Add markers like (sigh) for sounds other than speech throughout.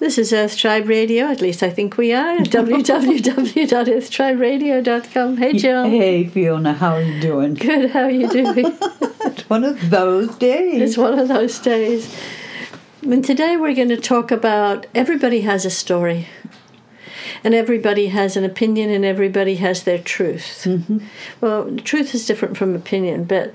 This is Earth Tribe Radio, at least I think we are. (laughs) at www.earthtriberadio.com. Hey, Jill. Hey, Fiona, how are you doing? Good, how are you doing? (laughs) it's one of those days. it's one of those days. And today we're going to talk about everybody has a story. And everybody has an opinion and everybody has their truth. Mm-hmm. Well, truth is different from opinion, but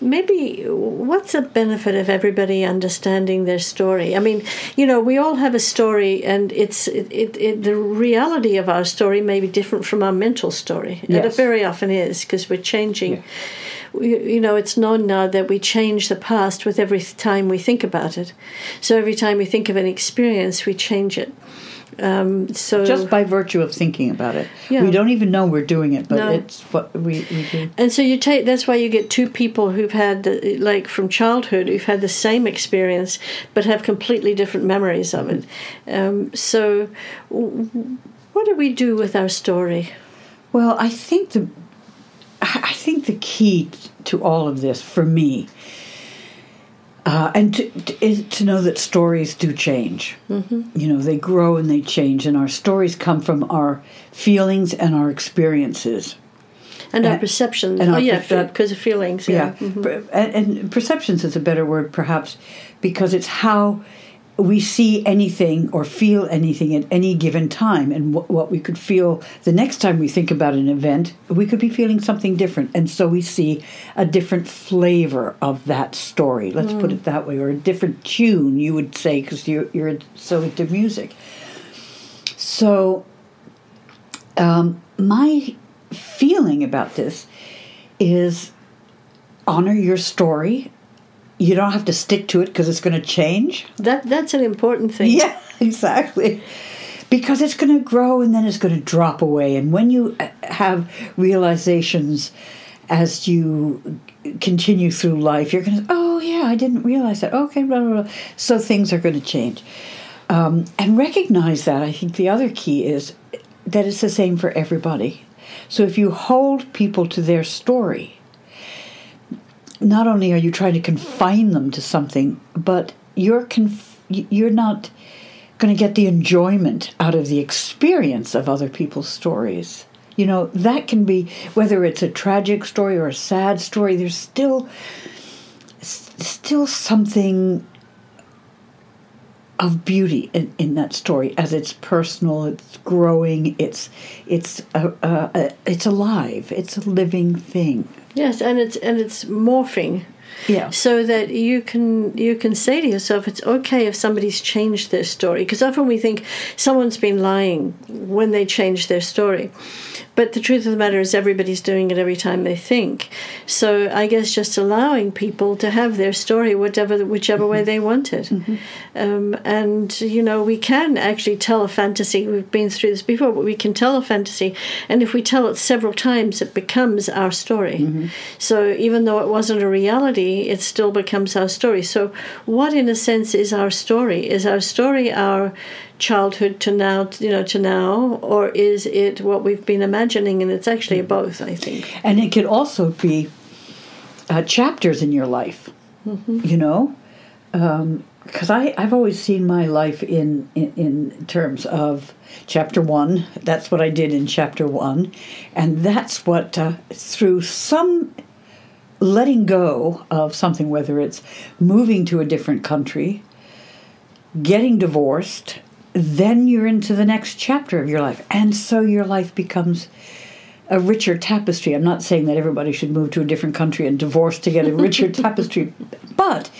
maybe what's the benefit of everybody understanding their story? I mean you know we all have a story and it's it, it, it the reality of our story may be different from our mental story. And it very often is because we're changing. We- you know it's known now that we change the past with every time we think about it. So every time we think of an experience we change it um, so Just by virtue of thinking about it. Yeah. We don't even know we're doing it, but No. it's what we, we do. And so you take that's why you get two people who've had the, like from childhood who've had the same experience but have completely different memories of it. Um, so what do we do with our story? Well, I think the I I think the key to all of this for me, uh, and to, to, is to know that stories do change. Mm-hmm. You know, they grow and they change, and our stories come from our feelings and our experiences. And our perceptions. and oh our yeah, perce- because of feelings. Yeah. Yeah, Per- and, and perceptions is a better word, perhaps, because it's how we see anything or feel anything at any given time, and wh- what we could feel the next time we think about an event, we could be feeling something different, and so we see a different flavor of that story. Let's put it that way, or a different tune, you would say, because you're you're so into music. So, um, my feeling about this is honor your story. You don't have to stick to it because it's going to change. That that's an important thing. Yeah, (laughs) exactly. Because it's going to grow and then it's going to drop away. And when you uh, have realizations as you continue through life, you're going to, oh, yeah, I didn't realize that. Okay, blah, blah, blah. So things are going to change. Um, and recognize that. I think the other key is that it's the same for everybody. So if you hold people to their story, not only are you trying to confine them to something, but you're conf- you're not going to get the enjoyment out of the experience of other people's stories. You know, that can be whether it's a tragic story or a sad story, there's still still something of beauty in, in that story as it's personal, it's growing, it's it's a, a, a, it's alive, it's a living thing. Yes, and it's and it's morphing. Yeah. so that you can you can say to yourself it's okay if somebody's changed their story. Because often we think someone's been lying when they change their story. But the truth of the matter is everybody's doing it every time they think. So i guess just allowing people to have their story whatever whichever way they want it. Mm-hmm. Mm-hmm. Um, and you know we can actually tell a fantasy. We've been through this before but we can tell a fantasy. And if we tell it several times it becomes our story. Mm-hmm. So even though it wasn't a reality it still becomes our story so what in a sense is our story is our story our childhood to now you know to now or is it what we've been imagining and it's actually both i think And it could also be uh, chapters in your life, you know? Because I I've always seen my life in, in, in terms of chapter one. That's what I did in chapter one. And that's what, uh, through some letting go of something, whether it's moving to a different country, getting divorced, then you're into the next chapter of your life. And so your life becomes a richer tapestry. I'm not saying that everybody should move to a different country and divorce to get a richer (laughs) tapestry, but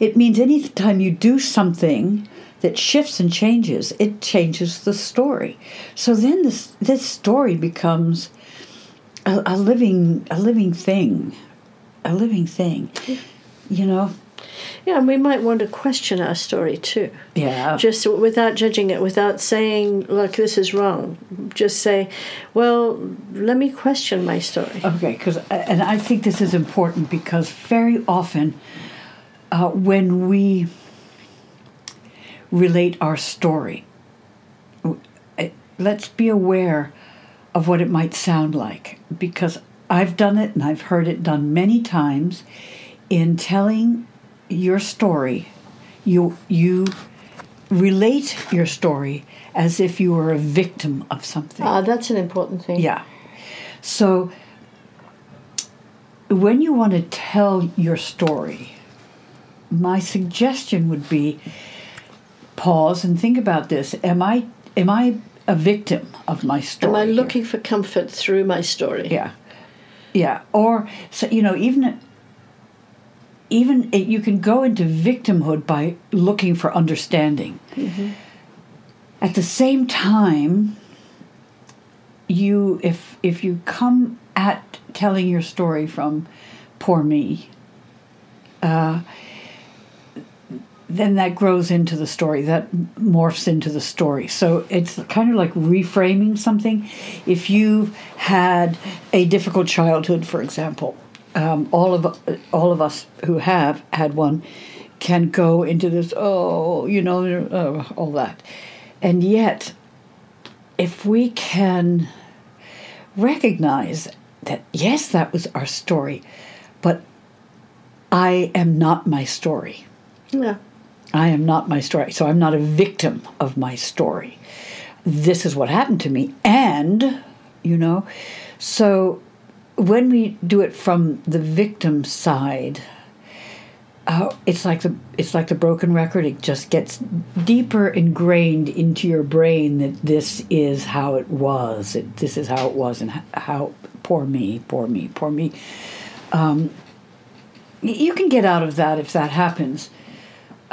it means anytime you do something that shifts and changes, it changes the story. So then this this story becomes a, a living a living thing, a living thing. You know, yeah and we might want to question our story too yeah. just without judging it, without saying, look, this is wrong. Just say, well, let me question my story. Okay, because and I think this is important because very often uh, when we relate our story, uh, let's be aware of what it might sound like because I've done it and I've heard it done many times in telling your story. You you relate your story as if you were a victim of something. Ah, that's an important thing. Yeah. So when you want to tell your story, my suggestion would be pause and think about this. Am I am I a victim of my story? Am I looking for comfort through my story? Yeah. Yeah. Or so you know, even even it, you can go into victimhood by looking for understanding. At the same time, you if if you come at telling your story from poor me, uh, then that grows into the story that morphs into the story. So it's kind of like reframing something. If you've had a difficult childhood for example um, all of all of us who have had one can go into this oh you know uh, all that. And yet if we can recognize that yes that was our story but i am not my story. Yeah. I am not my story. So I'm not a victim of my story. This is what happened to me. And, you know, so when we do it from the victim side, uh, it's like the it's like the broken record. It just gets deeper ingrained into your brain that this is how it was. It, this is how it was, and how, poor me, poor me, poor me. Um, you can get out of that if that happens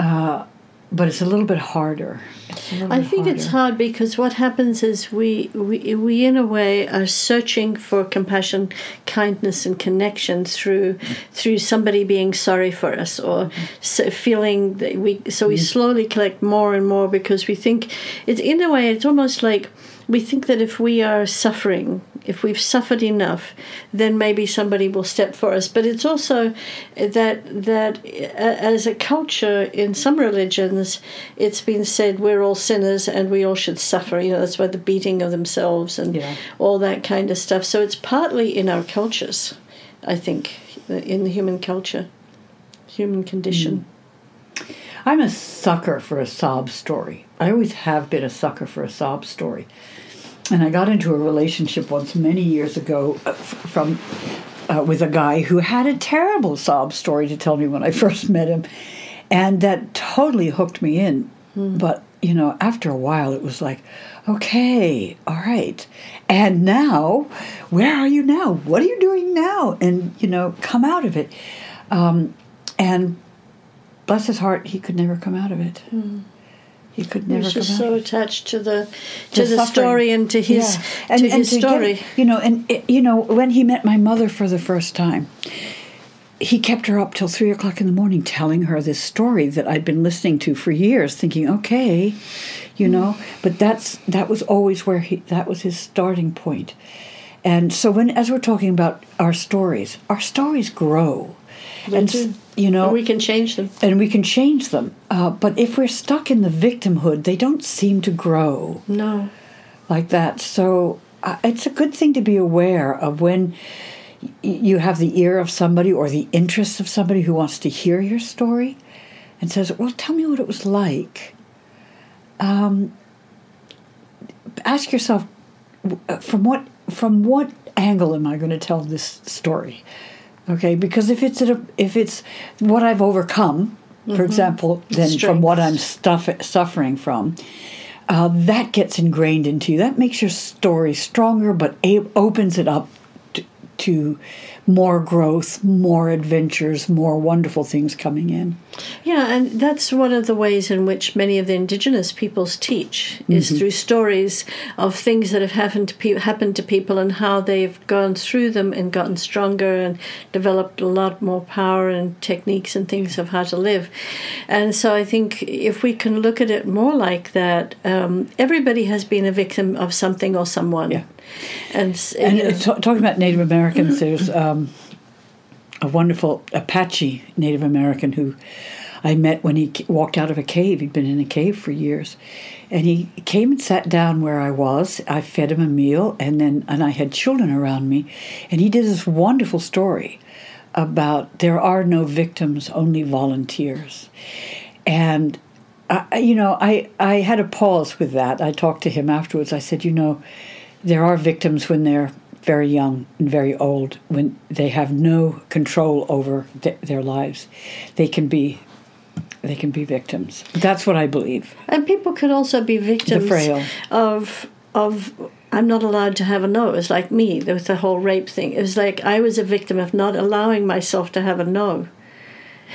Uh, but it's a little bit harder. Little I bit think it's hard because what happens is we, we we in a way are searching for compassion, kindness, and connection through through somebody being sorry for us or so feeling that we. So we slowly collect more and more because we think it's in a way it's almost like we think that if we are suffering, if we've suffered enough, then maybe somebody will step for us. But it's also that that uh, as a culture in some religions, it's been said we're all sinners and we all should suffer. You know, that's why the beating of themselves and Yeah. all that kind of stuff. So it's partly in our cultures, I think, in the human culture, human condition. I'm a sucker for a sob story. I always have been a sucker for a sob story. And I got into a relationship once many years ago uh, from uh, with a guy who had a terrible sob story to tell me when I (laughs) first met him, and that totally hooked me in. But you know, after a while, it was like, okay, all right, and now, where are you now? What are you doing now? And you know, come out of it. Um, and bless his heart, he could never come out of it. He could never He's come just so attached to the to the, suffering. story and to his Yeah. to his get it, story. you know, and it, you know, when he met my mother for the first time, he kept her up till three o'clock in the morning, telling her this story that I'd been listening to for years, thinking, okay, you know. But that's that was always where he that was his starting point. And so when as we're talking about our stories, our stories grow, and do. you know And we can change them. and we can change them. Uh, but if we're stuck in the victimhood, they don't seem to grow No. like that. So uh, it's a good thing to be aware of when y- you have the ear of somebody or the interest of somebody who wants to hear your story and says, Well, tell me what it was like. Um, ask yourself, uh, from what from what angle am I going to tell this story? Okay, because if it's a, if it's what I've overcome, for example, then from what I'm stuff, suffering from, uh, that gets ingrained into you. That makes your story stronger, but a- opens it up to, more growth, more adventures, more wonderful things coming in. Yeah, and that's one of the ways in which many of the indigenous peoples teach is through stories of things that have happened to pe- happened to people and how they've gone through them and gotten stronger and developed a lot more power and techniques and things of how to live. And so I think if we can look at it more like that, um, everybody has been a victim of something or someone. Yeah. And, And you know, uh, ta- talking about Native Americans, there's um, a wonderful Apache Native American who I met when he walked out of a cave. He'd been in a cave for years, and he came and sat down where I was. I fed him a meal, and then and I had children around me, and he did this wonderful story about there are no victims, only volunteers, and I, you know, I, I had a pause with that. I talked to him afterwards. I said, you know, there are victims when they're very young and very old, when they have no control over th- their lives. They can be they can be victims. That's what I believe. And people could also be victims frail. of of I'm not allowed to have a no. It was like me. There was the whole rape thing. It was like I was a victim of not allowing myself to have a no.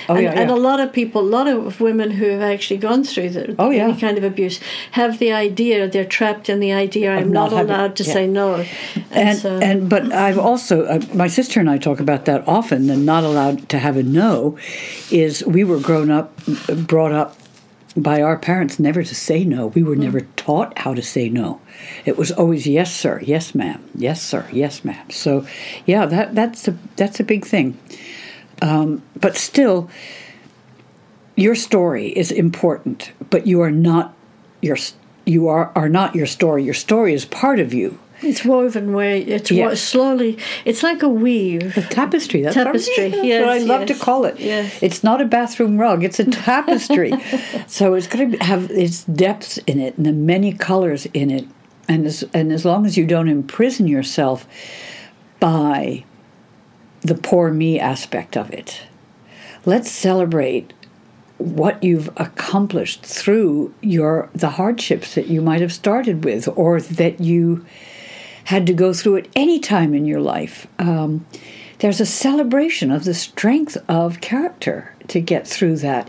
Oh and, yeah, and a lot of people, a lot of women who have actually gone through the, Oh, yeah. any kind of abuse, have the idea they're trapped in the idea I'm not not, allowed to yeah. say no. And, and so, and but I've also uh, my sister and I talk about that often. The not allowed to have a no is we were grown up, brought up by our parents never to say no. We were never taught how to say no. It was always yes sir, yes ma'am, yes sir, yes ma'am. So yeah, that that's a that's a big thing. Um, but still, your story is important, but you are not your you are are not your story. Your story is part of you. it's woven where it's Yes. slowly. It's like a weave. a tapestry. That's what- Tapestry, That's yes, what I love yes, to call it. yes. It's not a bathroom rug. It's a (laughs) tapestry. so it's going to have its depths in it and the many colors in it. And as and as long as you don't imprison yourself by the poor me aspect of it, let's celebrate what you've accomplished through your the hardships that you might have started with or that you had to go through at any time in your life. Um, there's a celebration of the strength of character to get through that.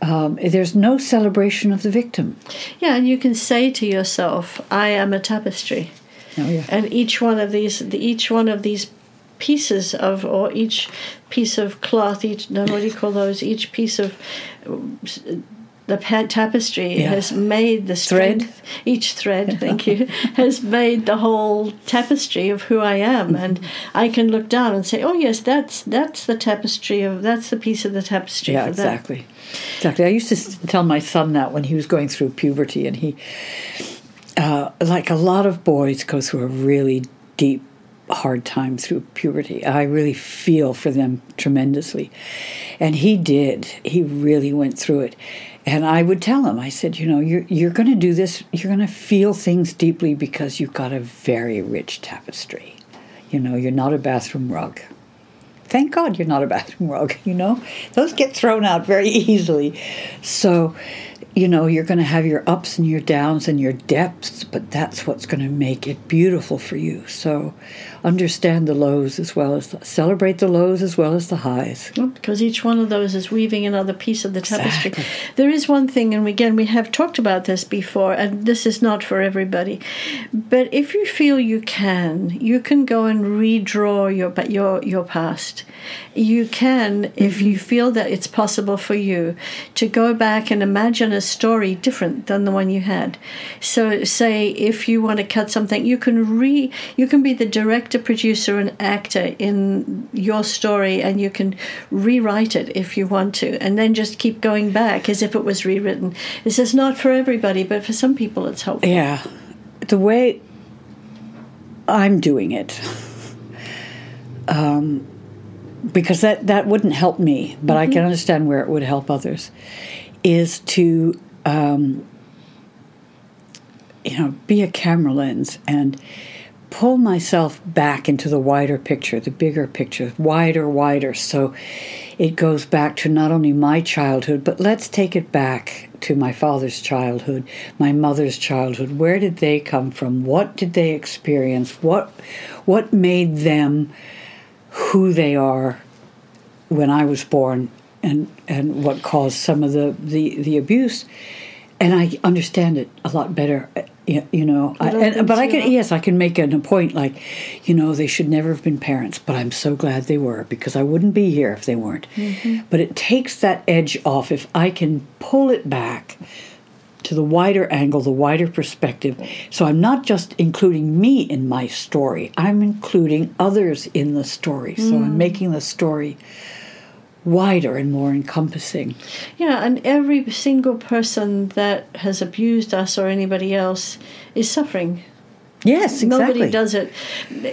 Um, there's no celebration of the victim. Yeah, and you can say to yourself, "I am a tapestry." Oh, yeah. and each one of these each one of these pieces of or each piece of cloth each no what do you call those each piece of the tapestry Yeah. has made the Thread. strength each thread thank you (laughs) has made the whole tapestry of who i am and i can look down and say oh yes that's that's the tapestry of that's the piece of the tapestry Yeah, exactly. Exactly. I used to tell my son that when he was going through puberty, and he, uh, like a lot of boys, go through a really deep, hard time through puberty. I really feel for them tremendously. And he did. He really went through it. And I would tell him, I said, you know, you're, you're going to do this, you're going to feel things deeply because you've got a very rich tapestry. You know, you're not a bathroom rug thank God you're not a (laughs) bathroom rug, you know? Those get thrown out very easily. So, you know, you're going to have your ups and your downs and your depths, but that's what's going to make it beautiful for you. So, understand the lows as well as the, celebrate the lows as well as the highs. because each one of those is weaving another piece of the tapestry. Exactly. There is one thing, and again, we have talked about this before, and this is not for everybody. But if you feel you can, you can go and redraw your your your past. You can, if mm-hmm. you feel that it's possible for you, to go back and imagine a story different than the one you had. So, say if you want to cut something, you can re you can be the director, producer, and actor in your story, and you can rewrite it if you want to, and then just keep going back as if it was rewritten. This is not for everybody, but for some people, it's helpful. Yeah. The way I'm doing it, (laughs) um, because that, that wouldn't help me, but I can understand where it would help others, is to, um, you know, be a camera lens and pull myself back into the wider picture, the bigger picture, wider, wider. So it goes back to not only my childhood, but let's take it back to my father's childhood, my mother's childhood. Where did they come from? What did they experience? What what made them who they are when I was born and and what caused some of the the, the abuse? And I understand it a lot better. uh, You, know, I, don't and, but I can yes, I can make it a point like, you know, they should never have been parents, but I'm so glad they were because I wouldn't be here if they weren't. But it takes that edge off if I can pull it back to the wider angle, the wider perspective. So I'm not just including me in my story, I'm including others in the story. So I'm making the story wider and more encompassing. Yeah, and every single person that has abused us or anybody else is suffering. Yes, exactly. Nobody does it.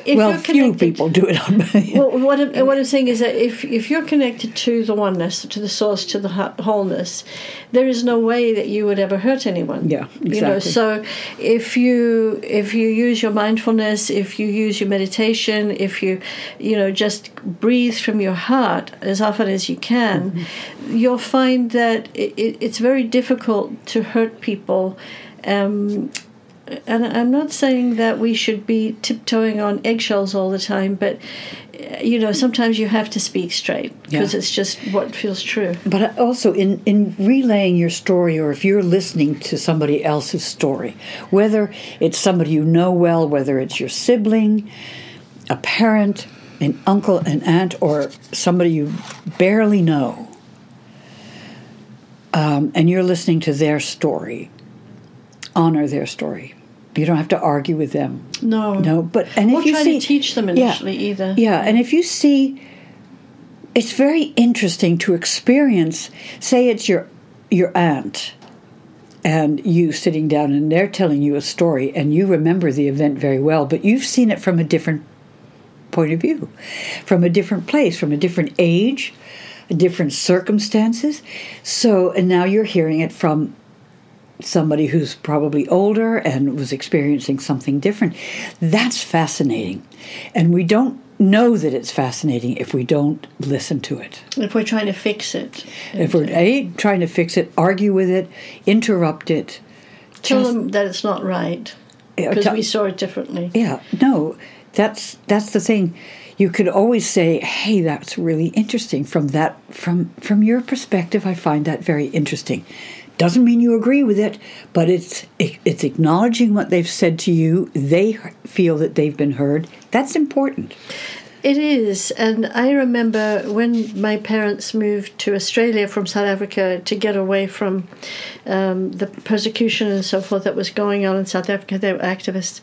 If well, few people do it. (laughs) well, what I'm, what I'm saying is that if if you're connected to the oneness, to the source, to the wholeness, there is no way that you would ever hurt anyone. Yeah, You know, exactly. so if you if you use your mindfulness, if you use your meditation, if you you know just breathe from your heart as often as you can, Mm-hmm. you'll find that it, it, it's very difficult to hurt people. Um, and I'm not saying that we should be tiptoeing on eggshells all the time, but you know, sometimes you have to speak straight because Yeah. it's just what feels true. But also in, in relaying your story, or if you're listening to somebody else's story, whether it's somebody you know well, whether it's your sibling, a parent, an uncle, an aunt, or somebody you barely know, um, and you're listening to their story, honor their story. You don't have to argue with them. No, No, but and Or if you try see, to teach them Yeah. initially either. Yeah, and if you see, it's very interesting to experience. Say it's your your aunt, and you sitting down, and they're telling you a story, and you remember the event very well, but you've seen it from a different point of view, from a different place, from a different age, different circumstances. So, and now you're hearing it from somebody who's probably older and was experiencing something different. That's fascinating. And we don't know that it's fascinating if we don't listen to it. If we're trying to fix it, If we're A, trying to fix it, argue with it, interrupt it. tell just- them that it's not right because we saw it differently. Yeah, no, that's that's the thing. You could always say, "Hey, that's really interesting." From that, from from your perspective, I find that very interesting. Doesn't mean you agree with it, but it's it's acknowledging what they've said to you. They feel that they've been heard. That's important. It is, and I remember when my parents moved to Australia from South Africa to get away from um, the persecution and so forth that was going on in South Africa. They were activists,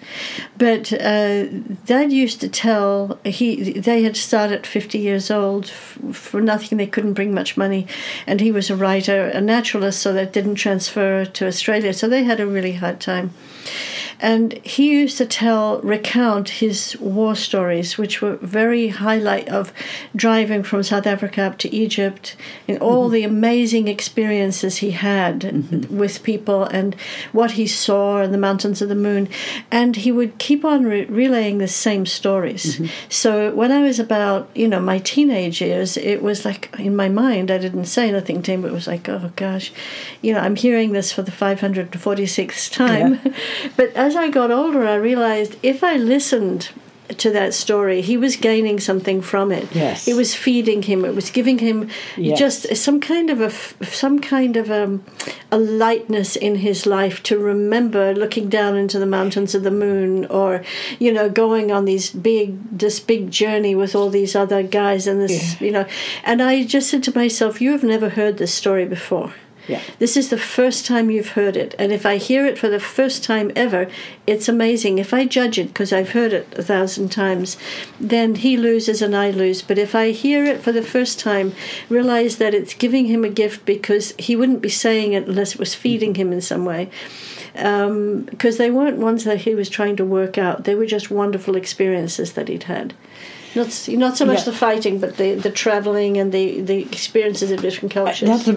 but uh, Dad used to tell he they had started fifty years old f- for nothing. They couldn't bring much money, and he was a writer, a naturalist, so that didn't transfer to Australia. So they had a really hard time. And he used to tell, recount his war stories, which were very highlight of driving from South Africa up to Egypt and all mm-hmm. the amazing experiences he had mm-hmm. with people and what he saw in the mountains of the moon. And he would keep on re- relaying the same stories. Mm-hmm. So when I was about, you know, my teenage years, it was like in my mind, I didn't say anything to him, but it was like, oh gosh, you know, I'm hearing this for the 546th time. (laughs) but as I got older, I realized if I listened to that story, he was gaining something from it. Yes. It was feeding him. It was giving him Yes. just some kind of a some kind of um, a lightness in his life to remember looking down into the mountains of the moon, or you know, going on these big this big journey with all these other guys and this you know. And I just said to myself, "You have never heard this story before." This is the first time you've heard it. And if I hear it for the first time ever, it's amazing. If I judge it because I've heard it a thousand times, then he loses and I lose. But if I hear it for the first time, realize that it's giving him a gift because he wouldn't be saying it unless it was feeding him in some way. Um, because they weren't ones that he was trying to work out, they were just wonderful experiences that he'd had. Not, not so much Yeah. the fighting, but the, the traveling and the, the experiences of different uh, cultures. That's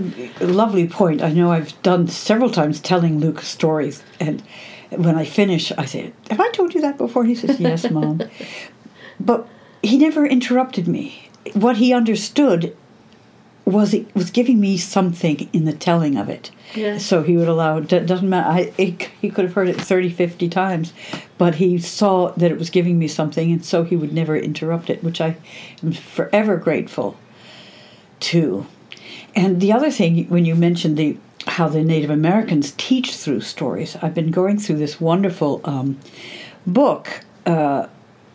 a lovely point. I know I've done several times telling Luke stories, and when I finish, I say, "Have I told you that before?" He says, "Yes, Mom." (laughs) but he never interrupted me. What he understood was it was giving me something in the telling of it. So he would allow. It doesn't matter. I it, he could have heard it 30, 50 times, but he saw that it was giving me something, and so he would never interrupt it, which I am forever grateful to. And the other thing, when you mentioned the how the Native Americans teach through stories, I've been going through this wonderful um, book, uh,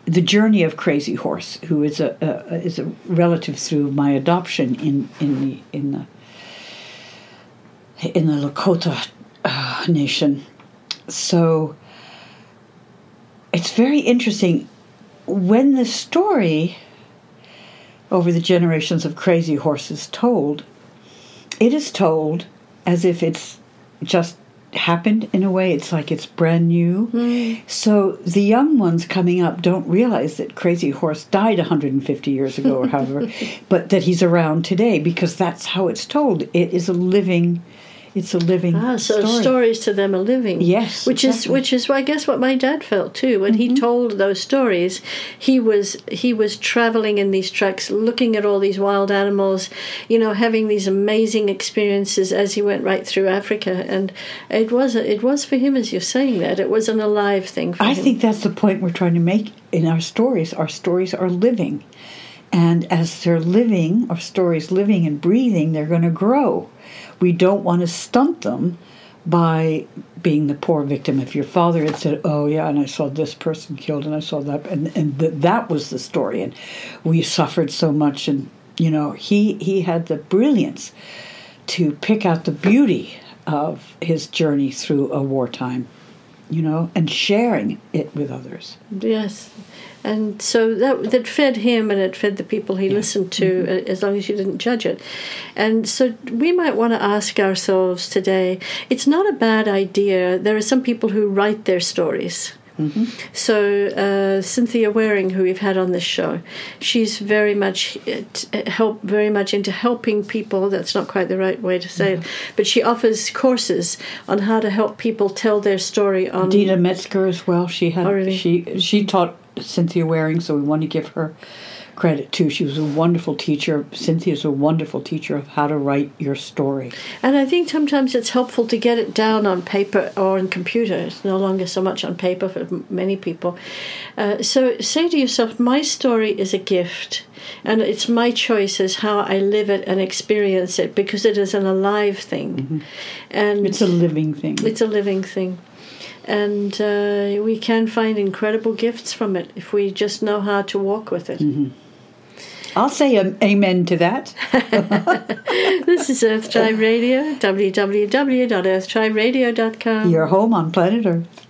"The Journey of Crazy Horse," who is a, a is a relative through my adoption in in the in the in the Lakota uh, nation. So it's very interesting when the story over the generations of crazy horses told, it is told as if it's just happened in a way. It's like it's brand new. Hmm. So the young ones coming up don't realize that Crazy Horse died 150 years ago or however, (laughs) but that he's around today because that's how it's told. It is a living. It's a living Ah, so story. stories to them are living. Yes, which exactly. Mm-hmm. is which is I guess what my dad felt too when he told those stories. He was he was traveling in these trucks, looking at all these wild animals, you know, having these amazing experiences as he went right through Africa, and it was it was for him as you're saying that it was an alive thing for him. I him. think that's the point we're trying to make in our stories. Our stories are living. And as they're living, our stories living and breathing, they're going to grow. We don't want to stunt them by being the poor victim. If your father had said, "Oh yeah, and I saw this person killed, and I saw that," and and th- that was the story, and we suffered so much, and you know, he he had the brilliance to pick out the beauty of his journey through a wartime, you know, and sharing it with others. Yes. And so that that fed him and it fed the people he listened to Mm-hmm. uh, as long as you didn't judge it. And so we might want to ask ourselves today it's not a bad idea. There are some people who write their stories. Mm-hmm. So uh, Cynthia Waring, who we've had on this show, she's very much uh, help very much into helping people. That's not quite the right way to say it, but she offers courses on how to help people tell their story on Deena Metzger as well. She had Oh, really? she she taught Cynthia Waring, so we want to give her credit too. She was a wonderful teacher. Cynthia's a wonderful teacher of how to write your story. And I think sometimes it's helpful to get it down on paper or on computer. It's no longer so much on paper for many people. Uh, so say to yourself, my story is a gift, and it's my choice as how I live it and experience it because it is an alive thing, and It's a living thing. it's a living thing. And uh, we can find incredible gifts from it if we just know how to walk with it. I'll say amen to that. (laughs) This is Earth Tribe Radio, (laughs) www.earthtriberadio.com. You're home on planet Earth.